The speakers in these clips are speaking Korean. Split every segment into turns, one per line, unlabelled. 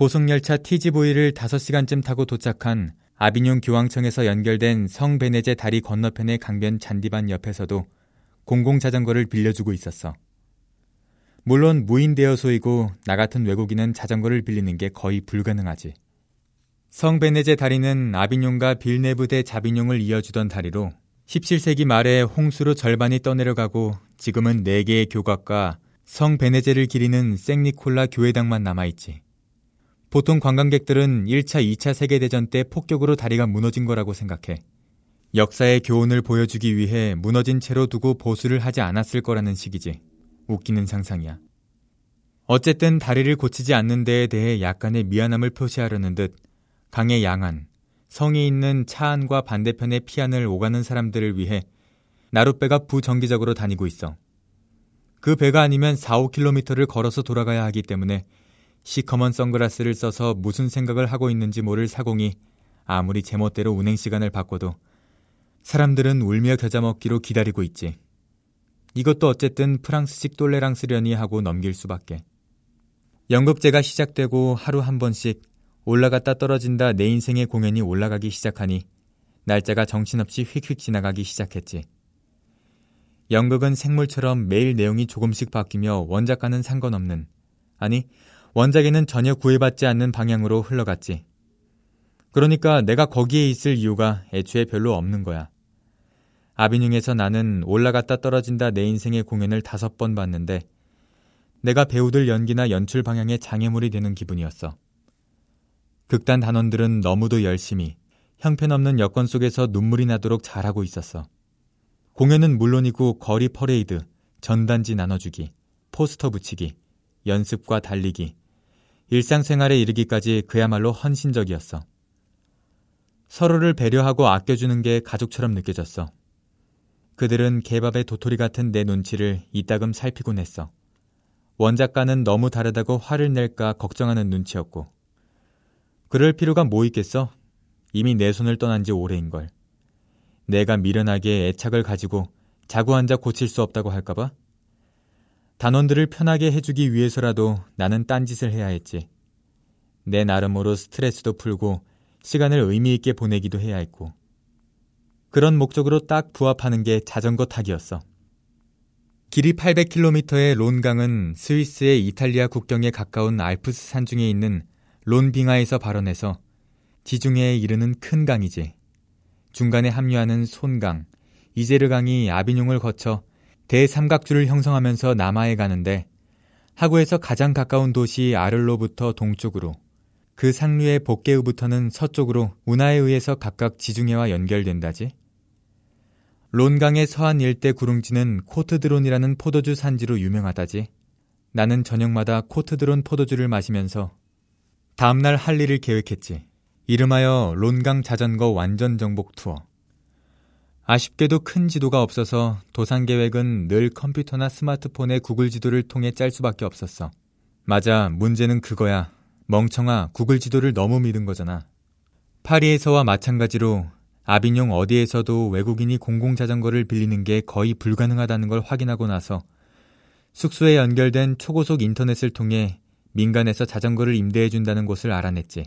고속열차 TGV를 5시간쯤 타고 도착한 아비뇽 교황청에서 연결된 성 베네제 다리 건너편의 강변 잔디반 옆에서도 공공자전거를 빌려주고 있었어. 물론 무인 대여소이고 나 같은 외국인은 자전거를 빌리는 게 거의 불가능하지. 성 베네제 다리는 아비뇽과 빌네브 대 자비뇽을 이어주던 다리로 17세기 말에 홍수로 절반이 떠내려가고 지금은 4개의 교각과 성 베네제를 기리는 생니콜라 교회당만 남아있지. 보통 관광객들은 1차, 2차 세계대전 때 폭격으로 다리가 무너진 거라고 생각해. 역사의 교훈을 보여주기 위해 무너진 채로 두고 보수를 하지 않았을 거라는 식이지. 웃기는 상상이야. 어쨌든 다리를 고치지 않는 데에 대해 약간의 미안함을 표시하려는 듯 강의 양안, 성이 있는 차안과 반대편의 피안을 오가는 사람들을 위해 나룻배가 부정기적으로 다니고 있어. 그 배가 아니면 4, 5km를 걸어서 돌아가야 하기 때문에 시커먼 선글라스를 써서 무슨 생각을 하고 있는지 모를 사공이 아무리 제멋대로 운행 시간을 바꿔도 사람들은 울며 겨자 먹기로 기다리고 있지. 이것도 어쨌든 프랑스식 똘레랑스려니 하고 넘길 수밖에. 연극제가 시작되고 하루 한 번씩 올라갔다 떨어진다 내 인생의 공연이 올라가기 시작하니 날짜가 정신없이 휙휙 지나가기 시작했지. 연극은 생물처럼 매일 내용이 조금씩 바뀌며 원작과는 상관없는, 아니, 원작에는 전혀 구애받지 않는 방향으로 흘러갔지. 그러니까 내가 거기에 있을 이유가 애초에 별로 없는 거야. 아비뇽에서 나는 올라갔다 떨어진다 내 인생의 공연을 다섯 번 봤는데 내가 배우들 연기나 연출 방향에 장애물이 되는 기분이었어. 극단 단원들은 너무도 열심히 형편없는 여건 속에서 눈물이 나도록 잘하고 있었어. 공연은 물론이고 거리 퍼레이드, 전단지 나눠주기, 포스터 붙이기, 연습과 달리기, 일상생활에 이르기까지 그야말로 헌신적이었어. 서로를 배려하고 아껴주는 게 가족처럼 느껴졌어. 그들은 개밥의 도토리 같은 내 눈치를 이따금 살피곤 했어. 원작과는 너무 다르다고 화를 낼까 걱정하는 눈치였고. 그럴 필요가 뭐 있겠어? 이미 내 손을 떠난 지 오래인걸. 내가 미련하게 애착을 가지고 자고 앉아 고칠 수 없다고 할까봐? 단원들을 편하게 해주기 위해서라도 나는 딴짓을 해야 했지. 내 나름으로 스트레스도 풀고 시간을 의미있게 보내기도 해야 했고. 그런 목적으로 딱 부합하는 게 자전거 타기였어. 길이 800km의 론강은 스위스의 이탈리아 국경에 가까운 알프스 산 중에 있는 론빙하에서 발원해서 지중해에 이르는 큰 강이지. 중간에 합류하는 손강, 이제르강이 아비뇽을 거쳐 대삼각주를 형성하면서 남하에 가는데 하구에서 가장 가까운 도시 아를로부터 동쪽으로 그 상류의 복게우부터는 서쪽으로 운하에 의해서 각각 지중해와 연결된다지. 론강의 서한 일대 구릉지는 코트드론이라는 포도주 산지로 유명하다지. 나는 저녁마다 코트드론 포도주를 마시면서 다음날 할 일을 계획했지. 이름하여 론강 자전거 완전 정복 투어. 아쉽게도 큰 지도가 없어서 도산 계획은 늘 컴퓨터나 스마트폰의 구글 지도를 통해 짤 수밖에 없었어. 맞아, 문제는 그거야. 멍청아, 구글 지도를 너무 믿은 거잖아. 파리에서와 마찬가지로 아비뇽 어디에서도 외국인이 공공자전거를 빌리는 게 거의 불가능하다는 걸 확인하고 나서 숙소에 연결된 초고속 인터넷을 통해 민간에서 자전거를 임대해준다는 곳을 알아냈지.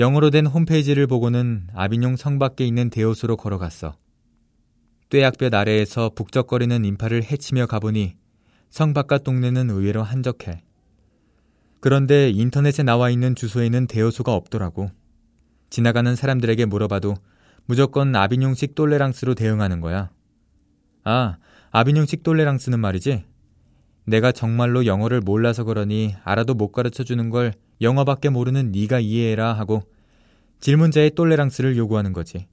영어로 된 홈페이지를 보고는 아비뇽 성 밖에 있는 대호수로 걸어갔어. 뙤약볕 아래에서 북적거리는 인파를 헤치며 가보니 성 바깥 동네는 의외로 한적해. 그런데 인터넷에 나와 있는 주소에는 대호수가 없더라고. 지나가는 사람들에게 물어봐도 무조건 아비뇽식 똘레랑스로 대응하는 거야. 아, 아비뇽식 똘레랑스는 말이지. 내가 정말로 영어를 몰라서 그러니 알아도 못 가르쳐 주는 걸 영어밖에 모르는 네가 이해해라 하고 질문자의 똘레랑스를 요구하는 거지.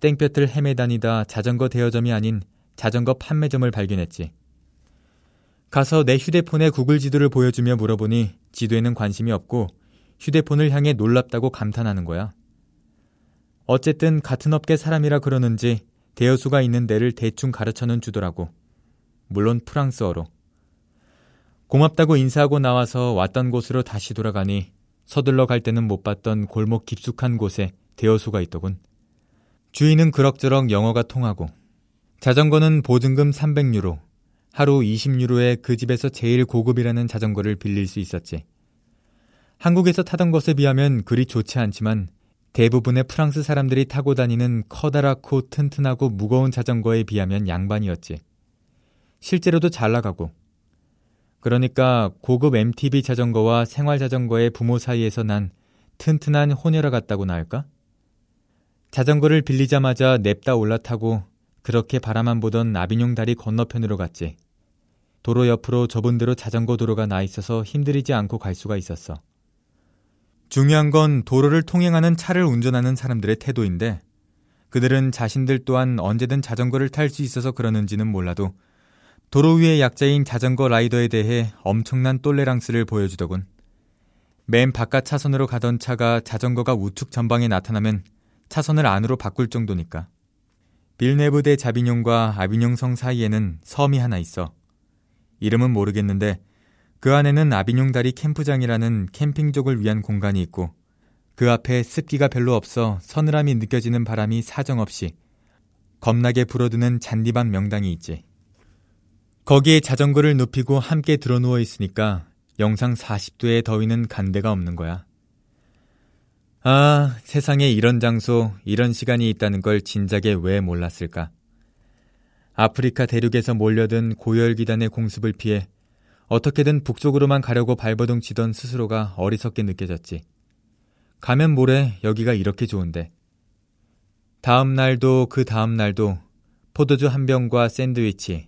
땡볕을 헤매다니다 자전거 대여점이 아닌 자전거 판매점을 발견했지. 가서 내 휴대폰에 구글 지도를 보여주며 물어보니 지도에는 관심이 없고 휴대폰을 향해 놀랍다고 감탄하는 거야. 어쨌든 같은 업계 사람이라 그러는지 대여수가 있는 데를 대충 가르쳐는 주더라고. 물론 프랑스어로. 고맙다고 인사하고 나와서 왔던 곳으로 다시 돌아가니 서둘러 갈 때는 못 봤던 골목 깊숙한 곳에 대여수가 있더군. 주인은 그럭저럭 영어가 통하고 자전거는 보증금 300유로, 하루 20유로에 그 집에서 제일 고급이라는 자전거를 빌릴 수 있었지. 한국에서 타던 것에 비하면 그리 좋지 않지만 대부분의 프랑스 사람들이 타고 다니는 커다랗고 튼튼하고 무거운 자전거에 비하면 양반이었지. 실제로도 잘 나가고. 그러니까 고급 MTB 자전거와 생활 자전거의 부모 사이에서 난 튼튼한 혼혈아 같다고나 할까? 자전거를 빌리자마자 냅다 올라타고 그렇게 바라만 보던 아비뇽 다리 건너편으로 갔지. 도로 옆으로 좁은 데로 자전거 도로가 나 있어서 힘들이지 않고 갈 수가 있었어. 중요한 건 도로를 통행하는 차를 운전하는 사람들의 태도인데 그들은 자신들 또한 언제든 자전거를 탈 수 있어서 그러는지는 몰라도 도로 위의 약자인 자전거 라이더에 대해 엄청난 똘레랑스를 보여주더군. 맨 바깥 차선으로 가던 차가 자전거가 우측 전방에 나타나면 차선을 안으로 바꿀 정도니까. 빌네브 대 자비뇽과 아비뇽 성 사이에는 섬이 하나 있어. 이름은 모르겠는데 그 안에는 아비뇽 다리 캠프장이라는 캠핑족을 위한 공간이 있고 그 앞에 습기가 별로 없어 서늘함이 느껴지는 바람이 사정없이 겁나게 불어드는 잔디밭 명당이 있지. 거기에 자전거를 눕히고 함께 드러누워 있으니까 영상 40도의 더위는 간데가 없는 거야. 아, 세상에 이런 장소, 이런 시간이 있다는 걸 진작에 왜 몰랐을까? 아프리카 대륙에서 몰려든 고열기단의 공습을 피해 어떻게든 북쪽으로만 가려고 발버둥 치던 스스로가 어리석게 느껴졌지. 가면 모레 여기가 이렇게 좋은데. 다음 날도 그 다음 날도 포도주 한 병과 샌드위치,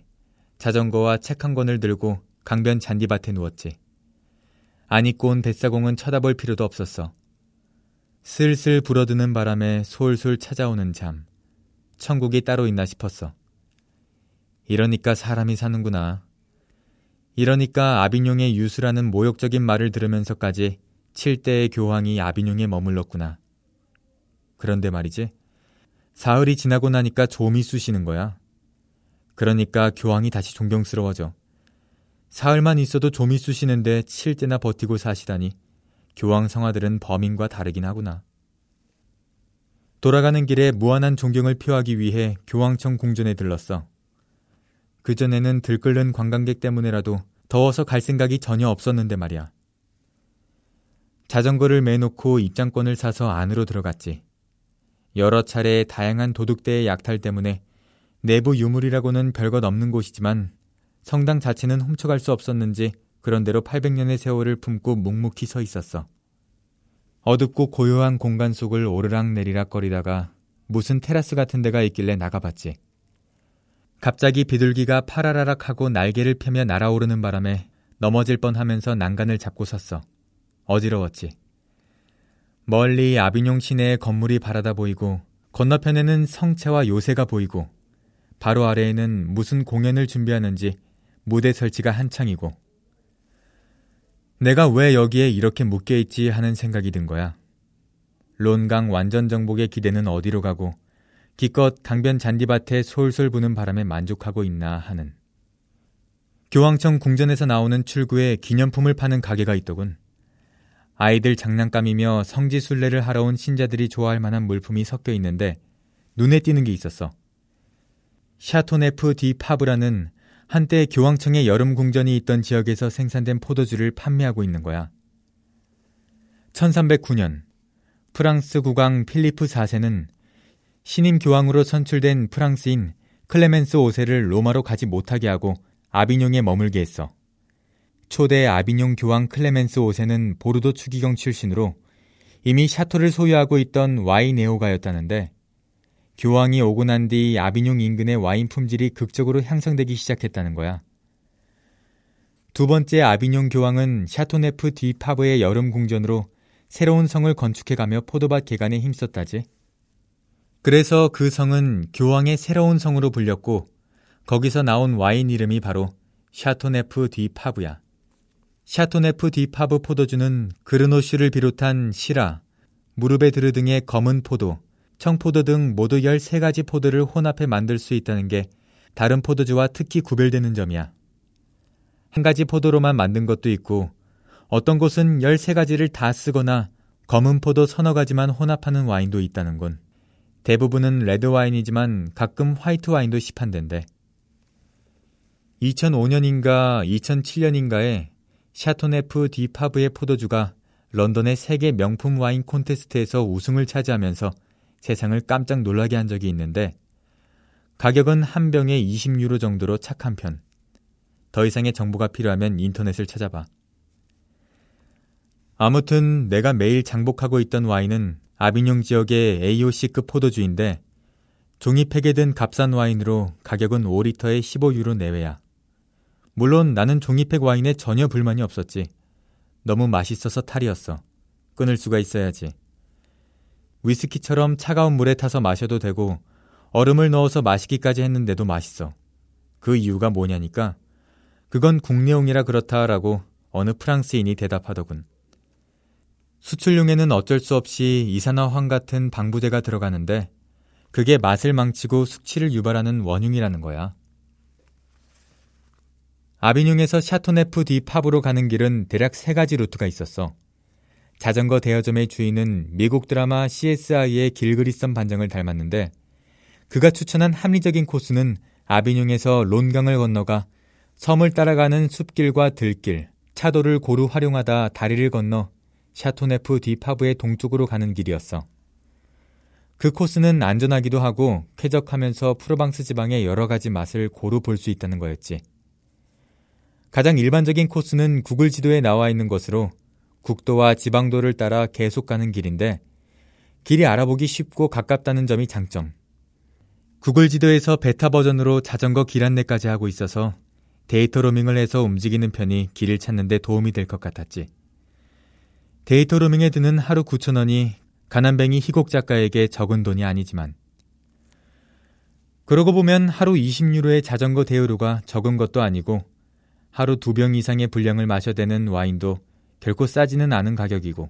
자전거와 책 한 권을 들고 강변 잔디밭에 누웠지. 안 입고 온 뱃사공은 쳐다볼 필요도 없었어. 슬슬 불어드는 바람에 솔솔 찾아오는 잠. 천국이 따로 있나 싶었어. 이러니까 사람이 사는구나. 이러니까 아비뇽의 유수라는 모욕적인 말을 들으면서까지 칠대의 교황이 아비뇽에 머물렀구나. 그런데 말이지. 사흘이 지나고 나니까 좀이 쑤시는 거야. 그러니까 교황이 다시 존경스러워져. 사흘만 있어도 좀이 쑤시는데 칠대나 버티고 사시다니 교황 성화들은 범인과 다르긴 하구나. 돌아가는 길에 무한한 존경을 표하기 위해 교황청 궁전에 들렀어. 그전에는 들끓는 관광객 때문에라도 더워서 갈 생각이 전혀 없었는데 말이야. 자전거를 매놓고 입장권을 사서 안으로 들어갔지. 여러 차례 다양한 도둑대의 약탈 때문에 내부 유물이라고는 별것 없는 곳이지만 성당 자체는 훔쳐갈 수 없었는지 그런대로 800년의 세월을 품고 묵묵히 서 있었어. 어둡고 고요한 공간 속을 오르락 내리락 거리다가 무슨 테라스 같은 데가 있길래 나가봤지. 갑자기 비둘기가 파라라락 하고 날개를 펴며 날아오르는 바람에 넘어질 뻔 하면서 난간을 잡고 섰어. 어지러웠지. 멀리 아비뇽 시내의 건물이 바라다 보이고 건너편에는 성체와 요새가 보이고 바로 아래에는 무슨 공연을 준비하는지 무대 설치가 한창이고 내가 왜 여기에 이렇게 묶여 있지 하는 생각이 든 거야. 론강 완전 정복의 기대는 어디로 가고 기껏 강변 잔디밭에 솔솔 부는 바람에 만족하고 있나 하는. 교황청 궁전에서 나오는 출구에 기념품을 파는 가게가 있더군. 아이들 장난감이며 성지순례를 하러 온 신자들이 좋아할 만한 물품이 섞여 있는데 눈에 띄는 게 있었어. 샤토네프 뒤 파프라는 한때 교황청의 여름 궁전이 있던 지역에서 생산된 포도주를 판매하고 있는 거야. 1309년 프랑스 국왕 필리프 4세는 신임 교황으로 선출된 프랑스인 클레멘스 5세를 로마로 가지 못하게 하고 아비뇽에 머물게 했어. 초대 아비뇽 교황 클레멘스 5세는 보르도 추기경 출신으로 이미 샤토를 소유하고 있던 와인 애호가였다는데 교황이 오고 난 뒤 아비뇽 인근의 와인 품질이 극적으로 향상되기 시작했다는 거야. 두 번째 아비뇽 교황은 샤토네프 뒤 파프의 여름 궁전으로 새로운 성을 건축해가며 포도밭 개간에 힘썼다지. 그래서 그 성은 교황의 새로운 성으로 불렸고 거기서 나온 와인 이름이 바로 샤토네프 뒤 파프야. 샤토네프 뒤 파프 포도주는 그르나슈를 비롯한 시라, 무르베드르 등의 검은 포도, 청포도 등 모두 13가지 포도를 혼합해 만들 수 있다는 게 다른 포도주와 특히 구별되는 점이야. 한 가지 포도로만 만든 것도 있고 어떤 곳은 13가지를 다 쓰거나 검은 포도 서너 가지만 혼합하는 와인도 있다는군. 대부분은 레드 와인이지만 가끔 화이트 와인도 시판된대. 2005년인가 2007년인가에 샤토네프 뒤 파프의 포도주가 런던의 세계 명품 와인 콘테스트에서 우승을 차지하면서 세상을 깜짝 놀라게 한 적이 있는데 가격은 한 병에 20유로 정도로 착한 편. 더 이상의 정보가 필요하면 인터넷을 찾아봐. 아무튼 내가 매일 장복하고 있던 와인은 아비뇽 지역의 AOC급 포도주인데 종이팩에 든 값싼 와인으로 가격은 5리터에 15유로 내외야. 물론 나는 종이팩 와인에 전혀 불만이 없었지. 너무 맛있어서 탈이었어. 끊을 수가 있어야지. 위스키처럼 차가운 물에 타서 마셔도 되고 얼음을 넣어서 마시기까지 했는데도 맛있어. 그 이유가 뭐냐니까 그건 국내용이라 그렇다라고 어느 프랑스인이 대답하더군. 수출용에는 어쩔 수 없이 이산화황 같은 방부제가 들어가는데 그게 맛을 망치고 숙취를 유발하는 원흉이라는 거야. 아비뇽에서 샤토네프 디 팝으로 가는 길은 대략 세 가지 루트가 있었어. 자전거 대여점의 주인은 미국 드라마 CSI의 길그리썸 반장을 닮았는데 그가 추천한 합리적인 코스는 아비뇽에서 론강을 건너가 섬을 따라가는 숲길과 들길, 차도를 고루 활용하다 다리를 건너 샤토네프 뒤 파브의 동쪽으로 가는 길이었어. 그 코스는 안전하기도 하고 쾌적하면서 프로방스 지방의 여러 가지 맛을 고루 볼 수 있다는 거였지. 가장 일반적인 코스는 구글 지도에 나와 있는 것으로 국도와 지방도를 따라 계속 가는 길인데 길이 알아보기 쉽고 가깝다는 점이 장점. 구글 지도에서 베타 버전으로 자전거 길 안내까지 하고 있어서 데이터 로밍을 해서 움직이는 편이 길을 찾는 데 도움이 될 것 같았지. 데이터 로밍에 드는 하루 9천원이 가난뱅이 희곡 작가에게 적은 돈이 아니지만 그러고 보면 하루 20유로의 자전거 대여료가 적은 것도 아니고 하루 두 병 이상의 분량을 마셔대는 와인도 결코 싸지는 않은 가격이고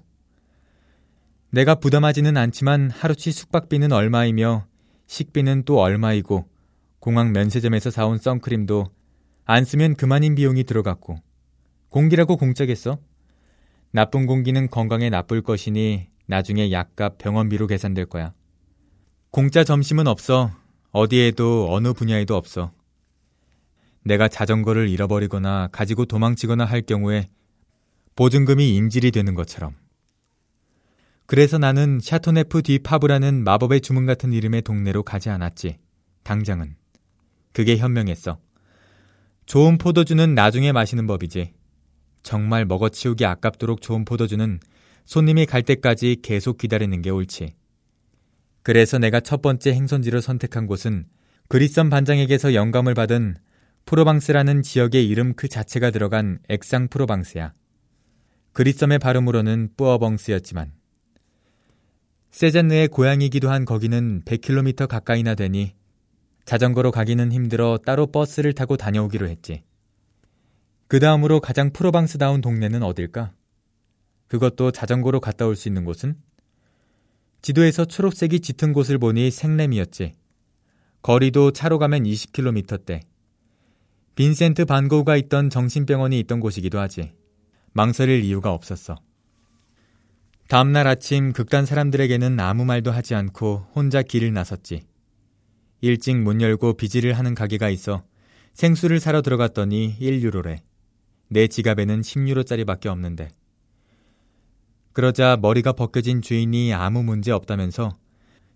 내가 부담하지는 않지만 하루치 숙박비는 얼마이며 식비는 또 얼마이고 공항 면세점에서 사온 선크림도 안 쓰면 그만인 비용이 들어갔고 공기라고 공짜겠어? 나쁜 공기는 건강에 나쁠 것이니 나중에 약값 병원비로 계산될 거야. 공짜 점심은 없어. 어디에도 어느 분야에도 없어. 내가 자전거를 잃어버리거나 가지고 도망치거나 할 경우에 보증금이 인질이 되는 것처럼. 그래서 나는 샤토네프 뒤 파브라는 마법의 주문 같은 이름의 동네로 가지 않았지. 당장은. 그게 현명했어. 좋은 포도주는 나중에 마시는 법이지. 정말 먹어치우기 아깝도록 좋은 포도주는 손님이 갈 때까지 계속 기다리는 게 옳지. 그래서 내가 첫 번째 행선지로 선택한 곳은 그리썸 반장에게서 영감을 받은 프로방스라는 지역의 이름 그 자체가 들어간 액상 프로방스야. 그리썸의 발음으로는 뿌어벙스였지만 세잔느의 고향이기도 한 거기는 100km 가까이나 되니 자전거로 가기는 힘들어 따로 버스를 타고 다녀오기로 했지. 그 다음으로 가장 프로방스다운 동네는 어딜까? 그것도 자전거로 갔다 올 수 있는 곳은? 지도에서 초록색이 짙은 곳을 보니 생렘이었지. 거리도 차로 가면 20km대. 빈센트 반고우가 있던 정신병원이 있던 곳이기도 하지. 망설일 이유가 없었어. 다음날 아침 극단 사람들에게는 아무 말도 하지 않고 혼자 길을 나섰지. 일찍 문 열고 비지를 하는 가게가 있어 생수를 사러 들어갔더니 1유로래. 내 지갑에는 10유로짜리밖에 없는데. 그러자 머리가 벗겨진 주인이 아무 문제 없다면서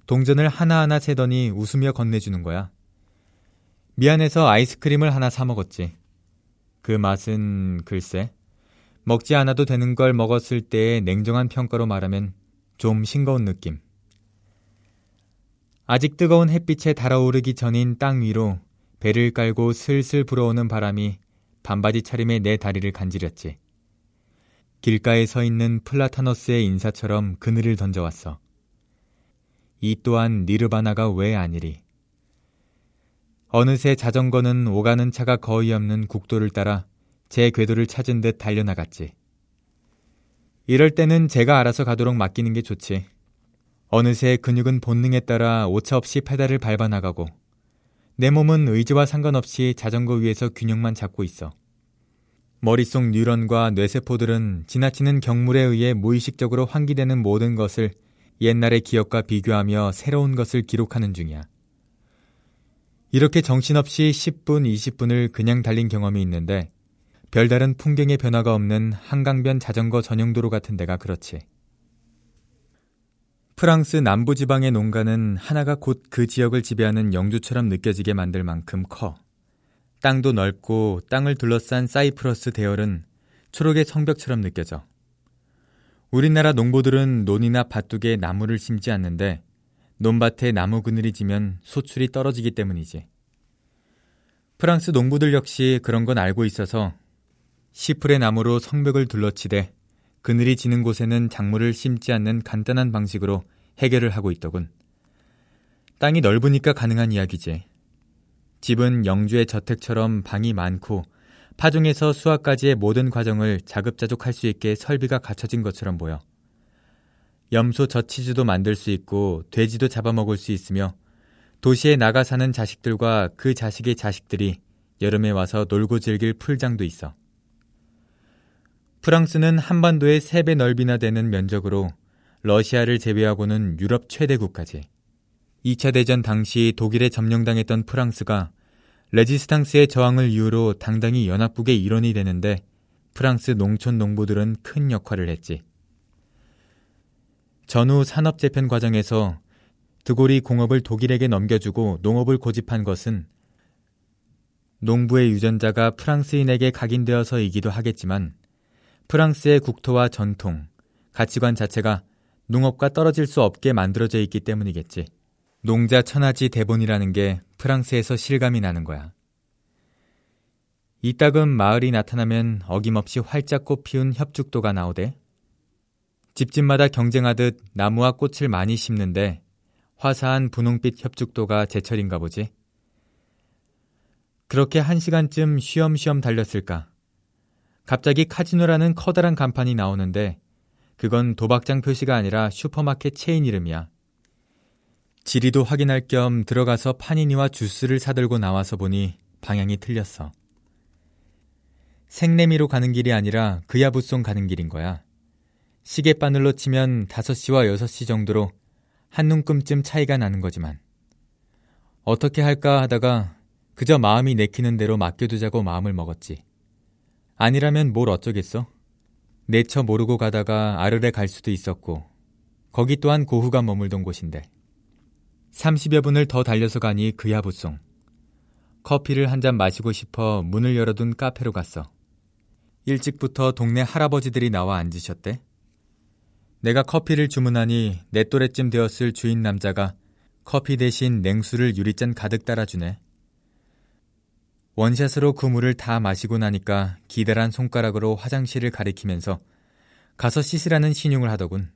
동전을 하나하나 세더니 웃으며 건네주는 거야. 미안해서 아이스크림을 하나 사 먹었지. 그 맛은 글쎄 먹지 않아도 되는 걸 먹었을 때의 냉정한 평가로 말하면 좀 싱거운 느낌. 아직 뜨거운 햇빛에 달아오르기 전인 땅 위로 배를 깔고 슬슬 불어오는 바람이 반바지 차림에 내 다리를 간지렸지. 길가에 서 있는 플라타너스의 인사처럼 그늘을 던져왔어. 이 또한 니르바나가 왜 아니리. 어느새 자전거는 오가는 차가 거의 없는 국도를 따라 제 궤도를 찾은 듯 달려나갔지. 이럴 때는 제가 알아서 가도록 맡기는 게 좋지. 어느새 근육은 본능에 따라 오차 없이 페달을 밟아 나가고 내 몸은 의지와 상관없이 자전거 위에서 균형만 잡고 있어. 머릿속 뉴런과 뇌세포들은 지나치는 경물에 의해 무의식적으로 환기되는 모든 것을 옛날의 기억과 비교하며 새로운 것을 기록하는 중이야. 이렇게 정신없이 10분, 20분을 그냥 달린 경험이 있는데 별다른 풍경의 변화가 없는 한강변 자전거 전용도로 같은 데가 그렇지. 프랑스 남부 지방의 농가는 하나가 곧 그 지역을 지배하는 영주처럼 느껴지게 만들 만큼 커. 땅도 넓고 땅을 둘러싼 사이프러스 대열은 초록의 성벽처럼 느껴져. 우리나라 농부들은 논이나 밭둑에 나무를 심지 않는데 논밭에 나무 그늘이 지면 소출이 떨어지기 때문이지. 프랑스 농부들 역시 그런 건 알고 있어서 시플의 나무로 성벽을 둘러치되 그늘이 지는 곳에는 작물을 심지 않는 간단한 방식으로 해결을 하고 있더군. 땅이 넓으니까 가능한 이야기지. 집은 영주의 저택처럼 방이 많고 파종에서 수확까지의 모든 과정을 자급자족할 수 있게 설비가 갖춰진 것처럼 보여. 염소 젖치즈도 만들 수 있고 돼지도 잡아먹을 수 있으며 도시에 나가 사는 자식들과 그 자식의 자식들이 여름에 와서 놀고 즐길 풀장도 있어. 프랑스는 한반도의 3배 넓이나 되는 면적으로 러시아를 제외하고는 유럽 최대 국가지. 2차 대전 당시 독일에 점령당했던 프랑스가 레지스탕스의 저항을 이유로 당당히 연합국의 일원이 되는데 프랑스 농촌 농부들은 큰 역할을 했지. 전후 산업 재편 과정에서 드골이 공업을 독일에게 넘겨주고 농업을 고집한 것은 농부의 유전자가 프랑스인에게 각인되어서이기도 하겠지만 프랑스의 국토와 전통, 가치관 자체가 농업과 떨어질 수 없게 만들어져 있기 때문이겠지. 농자 천하지 대본이라는 게 프랑스에서 실감이 나는 거야. 이따금 마을이 나타나면 어김없이 활짝 꽃 피운 협죽도가 나오대. 집집마다 경쟁하듯 나무와 꽃을 많이 심는데 화사한 분홍빛 협죽도가 제철인가 보지. 그렇게 한 시간쯤 쉬엄쉬엄 달렸을까. 갑자기 카지노라는 커다란 간판이 나오는데 그건 도박장 표시가 아니라 슈퍼마켓 체인 이름이야. 지리도 확인할 겸 들어가서 파니니와 주스를 사들고 나와서 보니 방향이 틀렸어. 생레미로 가는 길이 아니라 그야부송 가는 길인 거야. 시계바늘로 치면 5시와 6시 정도로 한눈금쯤 차이가 나는 거지만. 어떻게 할까 하다가 그저 마음이 내키는 대로 맡겨두자고 마음을 먹었지. 아니라면 뭘 어쩌겠어? 내처 모르고 가다가 아르레 갈 수도 있었고, 거기 또한 고후가 머물던 곳인데. 30여 분을 더 달려서 가니 그야 부송. 커피를 한 잔 마시고 싶어 문을 열어둔 카페로 갔어. 일찍부터 동네 할아버지들이 나와 앉으셨대. 내가 커피를 주문하니 내 또래쯤 되었을 주인 남자가 커피 대신 냉수를 유리잔 가득 따라주네. 원샷으로 그 물을 다 마시고 나니까 기다란 손가락으로 화장실을 가리키면서 가서 씻으라는 신용을 하더군.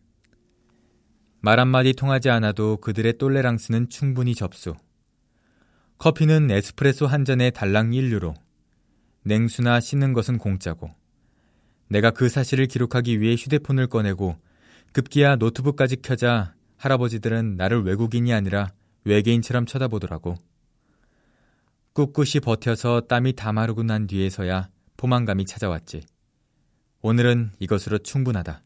말 한마디 통하지 않아도 그들의 똘레랑스는 충분히 접수. 커피는 에스프레소 한 잔에 달랑 1유로. 냉수나 씻는 것은 공짜고. 내가 그 사실을 기록하기 위해 휴대폰을 꺼내고 급기야 노트북까지 켜자 할아버지들은 나를 외국인이 아니라 외계인처럼 쳐다보더라고. 꿋꿋이 버텨서 땀이 다 마르고 난 뒤에서야 포만감이 찾아왔지. 오늘은 이것으로 충분하다.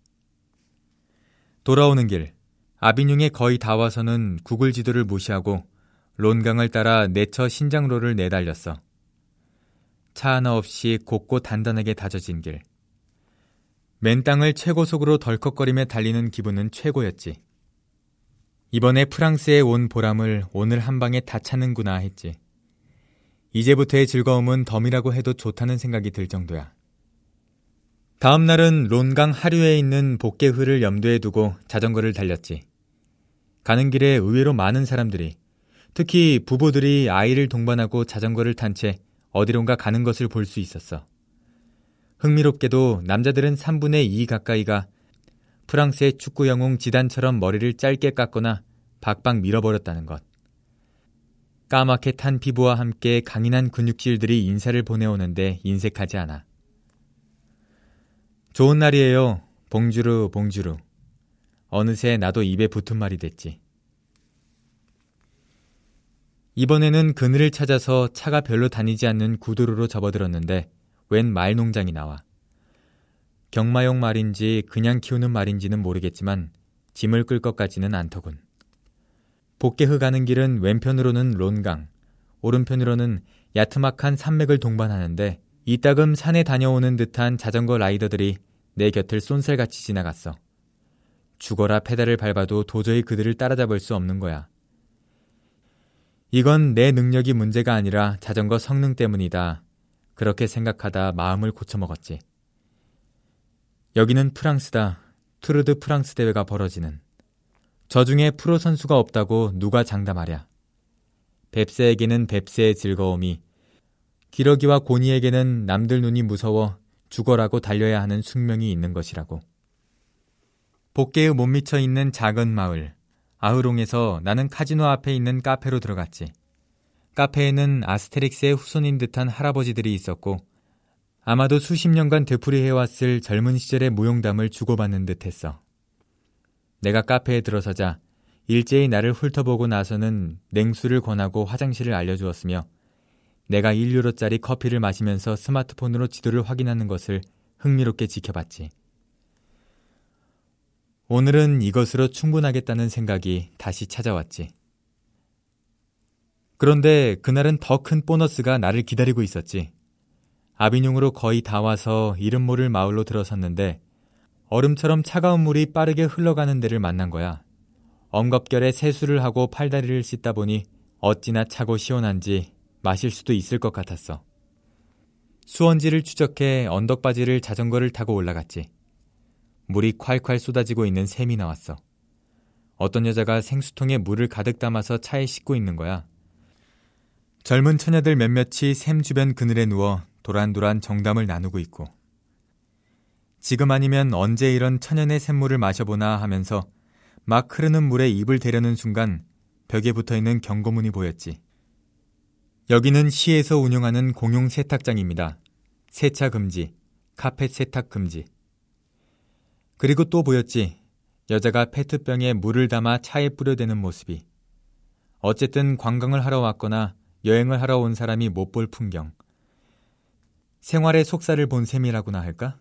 돌아오는 길, 아비뇽에 거의 다 와서는 구글 지도를 무시하고 론강을 따라 내처 신장로를 내달렸어. 차 하나 없이 곱고 단단하게 다져진 길. 맨 땅을 최고속으로 덜컥거리며 달리는 기분은 최고였지. 이번에 프랑스에 온 보람을 오늘 한 방에 다 찾는구나 했지. 이제부터의 즐거움은 덤이라고 해도 좋다는 생각이 들 정도야. 다음 날은 론강 하류에 있는 복개흐를 염두에 두고 자전거를 달렸지. 가는 길에 의외로 많은 사람들이, 특히 부부들이 아이를 동반하고 자전거를 탄 채 어디론가 가는 것을 볼 수 있었어. 흥미롭게도 남자들은 3분의 2 가까이가 프랑스의 축구 영웅 지단처럼 머리를 짧게 깎거나 박박 밀어버렸다는 것. 까맣게 탄 피부와 함께 강인한 근육질들이 인사를 보내오는데 인색하지 않아. 좋은 날이에요. 봉주르, 봉주르. 어느새 나도 입에 붙은 말이 됐지. 이번에는 그늘을 찾아서 차가 별로 다니지 않는 구도로로 접어들었는데 웬 말 농장이 나와. 경마용 말인지 그냥 키우는 말인지는 모르겠지만 짐을 끌것 같지는 않더군. 복개흐 가는 길은 왼편으로는 론강, 오른편으로는 야트막한 산맥을 동반하는데 이따금 산에 다녀오는 듯한 자전거 라이더들이 내 곁을 쏜살같이 지나갔어. 죽어라 페달을 밟아도 도저히 그들을 따라잡을 수 없는 거야. 이건 내 능력이 문제가 아니라 자전거 성능 때문이다. 그렇게 생각하다 마음을 고쳐먹었지. 여기는 프랑스다. 투르드 프랑스 대회가 벌어지는. 저 중에 프로 선수가 없다고 누가 장담하랴. 뱁새에게는 뱁새의 즐거움이, 기러기와 고니에게는 남들 눈이 무서워 죽어라고 달려야 하는 숙명이 있는 것이라고. 복개의 못 미쳐 있는 작은 마을, 아흐롱에서 나는 카지노 앞에 있는 카페로 들어갔지. 카페에는 아스테릭스의 후손인 듯한 할아버지들이 있었고, 아마도 수십 년간 되풀이해왔을 젊은 시절의 무용담을 주고받는 듯 했어. 내가 카페에 들어서자 일제히 나를 훑어보고 나서는 냉수를 권하고 화장실을 알려주었으며 내가 1유로짜리 커피를 마시면서 스마트폰으로 지도를 확인하는 것을 흥미롭게 지켜봤지. 오늘은 이것으로 충분하겠다는 생각이 다시 찾아왔지. 그런데 그날은 더 큰 보너스가 나를 기다리고 있었지. 아비뇽으로 거의 다 와서 이름 모를 마을로 들어섰는데 얼음처럼 차가운 물이 빠르게 흘러가는 데를 만난 거야. 엉겁결에 세수를 하고 팔다리를 씻다 보니 어찌나 차고 시원한지 마실 수도 있을 것 같았어. 수원지를 추적해 언덕바지를 자전거를 타고 올라갔지. 물이 콸콸 쏟아지고 있는 샘이 나왔어. 어떤 여자가 생수통에 물을 가득 담아서 차에 싣고 있는 거야. 젊은 처녀들 몇몇이 샘 주변 그늘에 누워 도란도란 정담을 나누고 있고 지금 아니면 언제 이런 천연의 샘물을 마셔보나 하면서 막 흐르는 물에 입을 대려는 순간 벽에 붙어 있는 경고문이 보였지. 여기는 시에서 운영하는 공용 세탁장입니다. 세차 금지, 카펫 세탁 금지. 그리고 또 보였지. 여자가 페트병에 물을 담아 차에 뿌려대는 모습이. 어쨌든 관광을 하러 왔거나 여행을 하러 온 사람이 못 볼 풍경. 생활의 속살을 본 셈이라고나 할까?